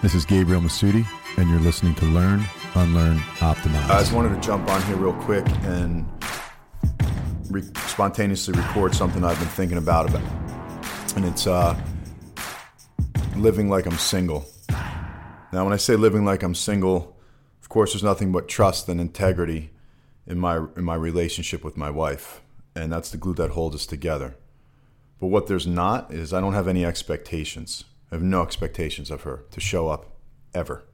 This is Gabriel Masudi, and you're listening to Learn, Unlearn, Optimize. I just wanted to jump on here real quick and re- spontaneously record something I've been thinking about, about. and it's uh, living like I'm single. Now, when I say living like I'm single, of course, there's nothing but trust and integrity in my in my relationship with my wife, and that's the glue that holds us together. But what there's not is I don't have any expectations. I have no expectations of her to show up ever.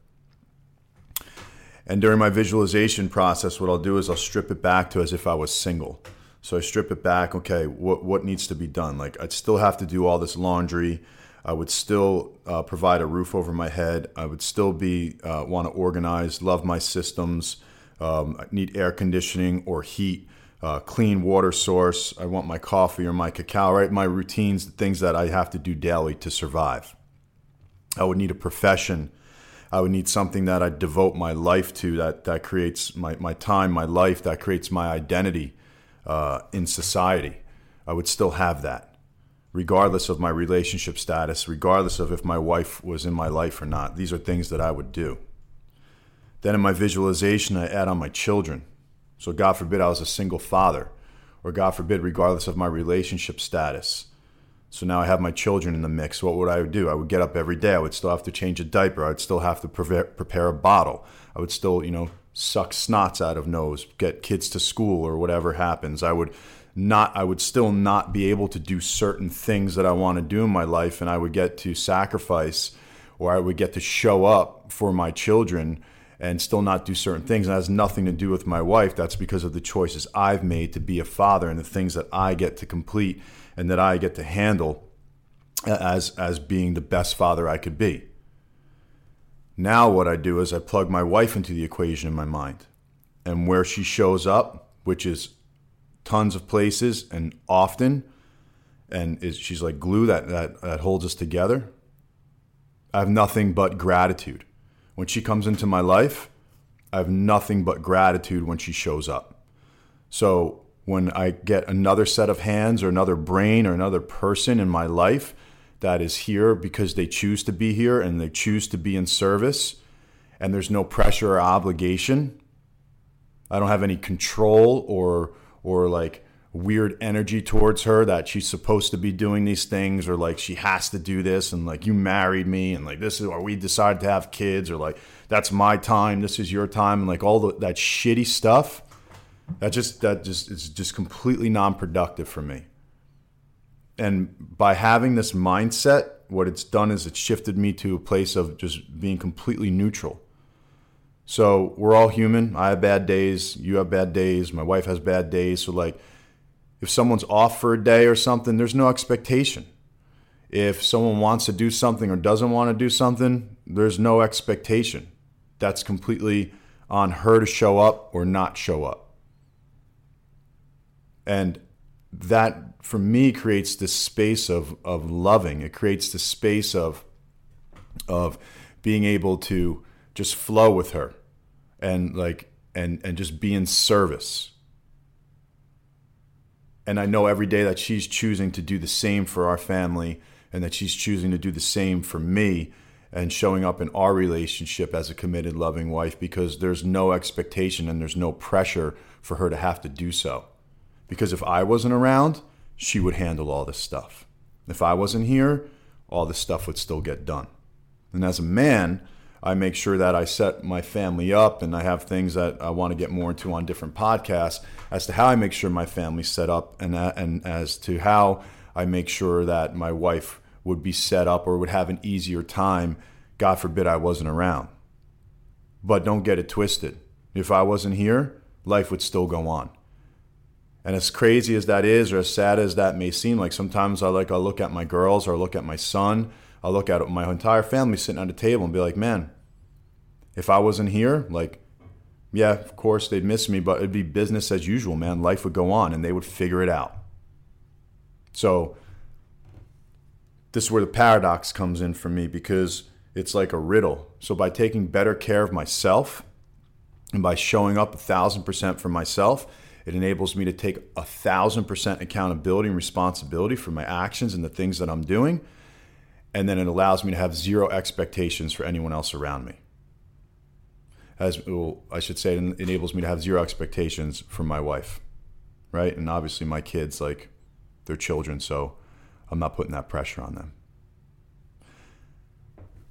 And during my visualization process, what I'll do is I'll strip it back to as if I was single. So I strip it back. Okay, what what needs to be done? Like I'd still have to do all this laundry. I would still uh, provide a roof over my head. I would still be uh, want to organize, love my systems. Um, I need air conditioning or heat, uh, clean water source. I want my coffee or my cacao. Right, my routines, the things that I have to do daily to survive. I would need a profession. I would need something that I devote my life to, that that creates my, my time, my life, that creates my identity uh, in society. I would still have that, regardless of my relationship status, regardless of if my wife was in my life or not. These are things that I would do. Then in my visualization, I add on my children. So, God forbid I was a single father, or God forbid, regardless of my relationship status. So now I have my children in the mix. What would I do? I would get up every day. I would still have to change a diaper. I'd still have to prepare, prepare a bottle. I would still, you know, suck snots out of nose, get kids to school or whatever happens. I would not I would still not be able to do certain things that I want to do in my life and I would get to sacrifice or I would get to show up for my children and still not do certain things. And that has nothing to do with my wife. That's because of the choices I've made to be a father and the things that I get to complete and that I get to handle uh, as as being the best father I could be. Now what I do is I plug my wife into the equation in my mind. And where she shows up, which is tons of places and often, and is she's like glue that, that that holds us together. I have nothing but gratitude. When she comes into my life, I have nothing but gratitude when she shows up. So when I get another set of hands or another brain or another person in my life that is here because they choose to be here and they choose to be in service and there's no pressure or obligation. I don't have any control or or like weird energy towards her that she's supposed to be doing these things or like she has to do this and like you married me and like this is or we decided to have kids or like that's my time this is your time and like all the, that shitty stuff that just that just is just completely non-productive for me. And by having this mindset what it's done is it's shifted me to a place of just being completely neutral. So we're all human. I have bad days. You have bad days. My wife has bad days. So like if someone's off for a day or something there's no expectation. If someone wants to do something or doesn't want to do something there's no expectation. That's completely on her to show up or not show up and that for me creates this space of of loving. It creates the space of of being able to just flow with her and like and and just be in service. And I know every day that she's choosing to do the same for our family and that she's choosing to do the same for me and showing up in our relationship as a committed loving wife because there's no expectation and there's no pressure for her to have to do so because if I wasn't around, she would handle all this stuff. If I wasn't here, all this stuff would still get done. And as a man, I make sure that I set my family up and I have things that I want to get more into on different podcasts as to how I make sure my family's set up and, uh, and as to how I make sure that my wife would be set up or would have an easier time. God forbid I wasn't around. But don't get it twisted. If I wasn't here, life would still go on. And as crazy as that is, or as sad as that may seem, like sometimes I like I look at my girls or I look at my son, I look at my entire family sitting at a table and be like, man, if I wasn't here, like, yeah, of course they'd miss me, but it'd be business as usual, man. Life would go on and they would figure it out. So this is where the paradox comes in for me because it's like a riddle. So by taking better care of myself and by showing up a thousand percent for myself, it enables me to take a thousand percent accountability and responsibility for my actions and the things that I'm doing. and then it allows me to have zero expectations for anyone else around me. As well, I should say, it enables me to have zero expectations from my wife, right? And obviously, my kids, like, they're children, so I'm not putting that pressure on them.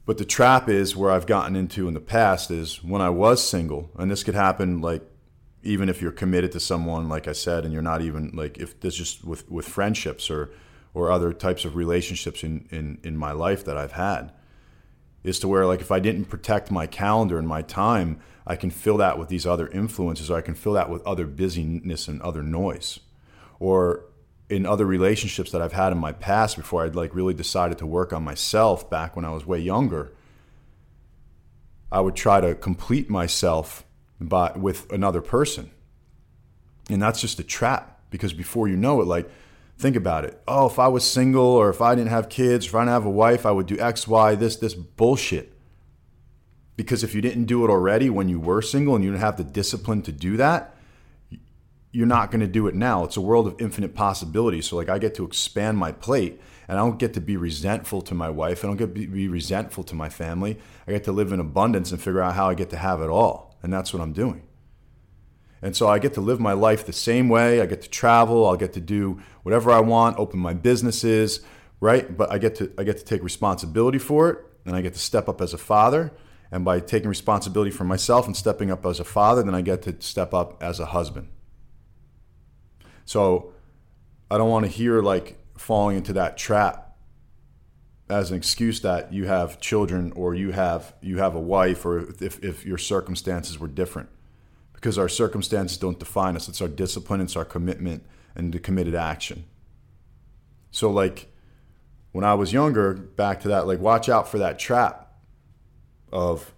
But the trap is where I've gotten into in the past is when I was single, and this could happen like even if you're committed to someone, like I said, and you're not even like if this just with with friendships or or other types of relationships in in in my life that I've had, is to where like if I didn't protect my calendar and my time, I can fill that with these other influences, or I can fill that with other busyness and other noise, or in other relationships that I've had in my past before I'd like really decided to work on myself back when I was way younger, I would try to complete myself by with another person. And that's just a trap because before you know it, like think about it. Oh, if I was single or if I didn't have kids, if I didn't have a wife, I would do X, Y, this, this bullshit. Because if you didn't do it already when you were single and you didn't have the discipline to do that, you're not going to do it now. It's a world of infinite possibilities. So like I get to expand my plate and I don't get to be resentful to my wife. I don't get to be resentful to my family. I get to live in abundance and figure out how I get to have it all. And that's what I'm doing. And so I get to live my life the same way. I get to travel. I'll get to do whatever I want, open my businesses, right? But I get to I get to take responsibility for it and I get to step up as a father. And by taking responsibility for myself and stepping up as a father, then I get to step up as a husband. So I don't want to hear like falling into that trap as an excuse that you have children or you have you have a wife or if, if your circumstances were different because our circumstances don't define us it's our discipline it's our commitment and the committed action so like when i was younger back to that like watch out for that trap of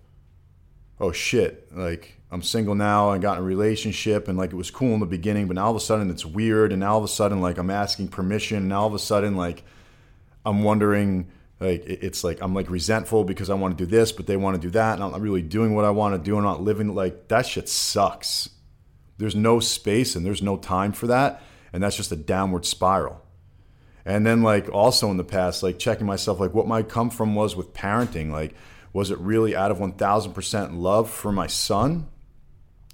oh shit like I'm single now. I got in a relationship and like it was cool in the beginning, but now all of a sudden it's weird. And now all of a sudden, like I'm asking permission. And now all of a sudden, like I'm wondering, like it's like I'm like resentful because I want to do this, but they want to do that. And I'm not really doing what I want to do. I'm not living like that shit sucks. There's no space and there's no time for that. And that's just a downward spiral. And then like also in the past, like checking myself, like what my come from was with parenting, like, was it really out of 1000% love for my son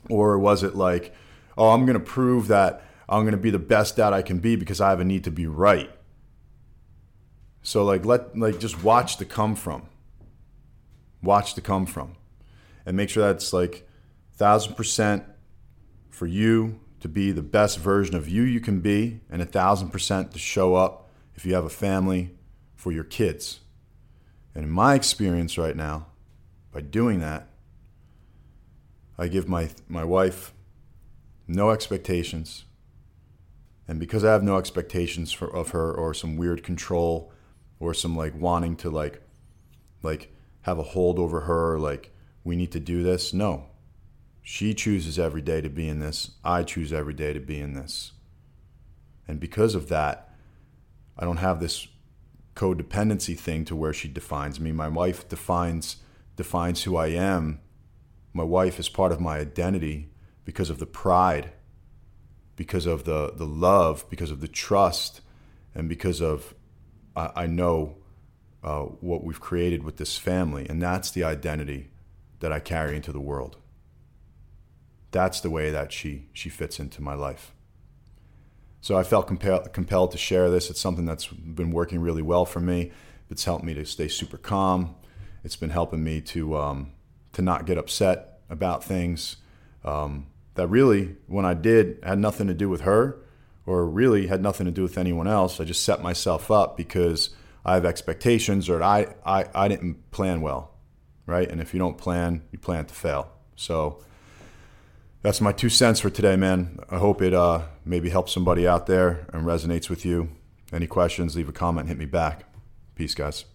or was it like, oh, I'm to prove that I'm to be the best dad I can be because I have a need to be right? So like let like just watch the come from. Watch the come from. And make sure that's like thousand percent for you to be the best version of you you can be, and a thousand percent to show up if you have a family for your kids. And in my experience right now, by doing that, I give my, my wife no expectations. And because I have no expectations for, of her or some weird control or some like wanting to like like have a hold over her like we need to do this, no. She chooses every day to be in this. I choose every day to be in this. And because of that, I don't have this codependency thing to where she defines me. My wife defines defines who I am my wife is part of my identity because of the pride, because of the, the love, because of the trust, and because of I, I know uh, what we've created with this family. And that's the identity that I carry into the world. That's the way that she, she fits into my life. So I felt compel, compelled to share this. It's something that's been working really well for me. It's helped me to stay super calm. It's been helping me to um, to not get upset about things um, that really, when I did, had nothing to do with her or really had nothing to do with anyone else. I just set myself up because I have expectations or I, I, I didn't plan well, right? And if you don't plan, you plan to fail. So that's my two cents for today, man. I hope it uh, maybe helps somebody out there and resonates with you. Any questions, leave a comment, hit me back. Peace, guys.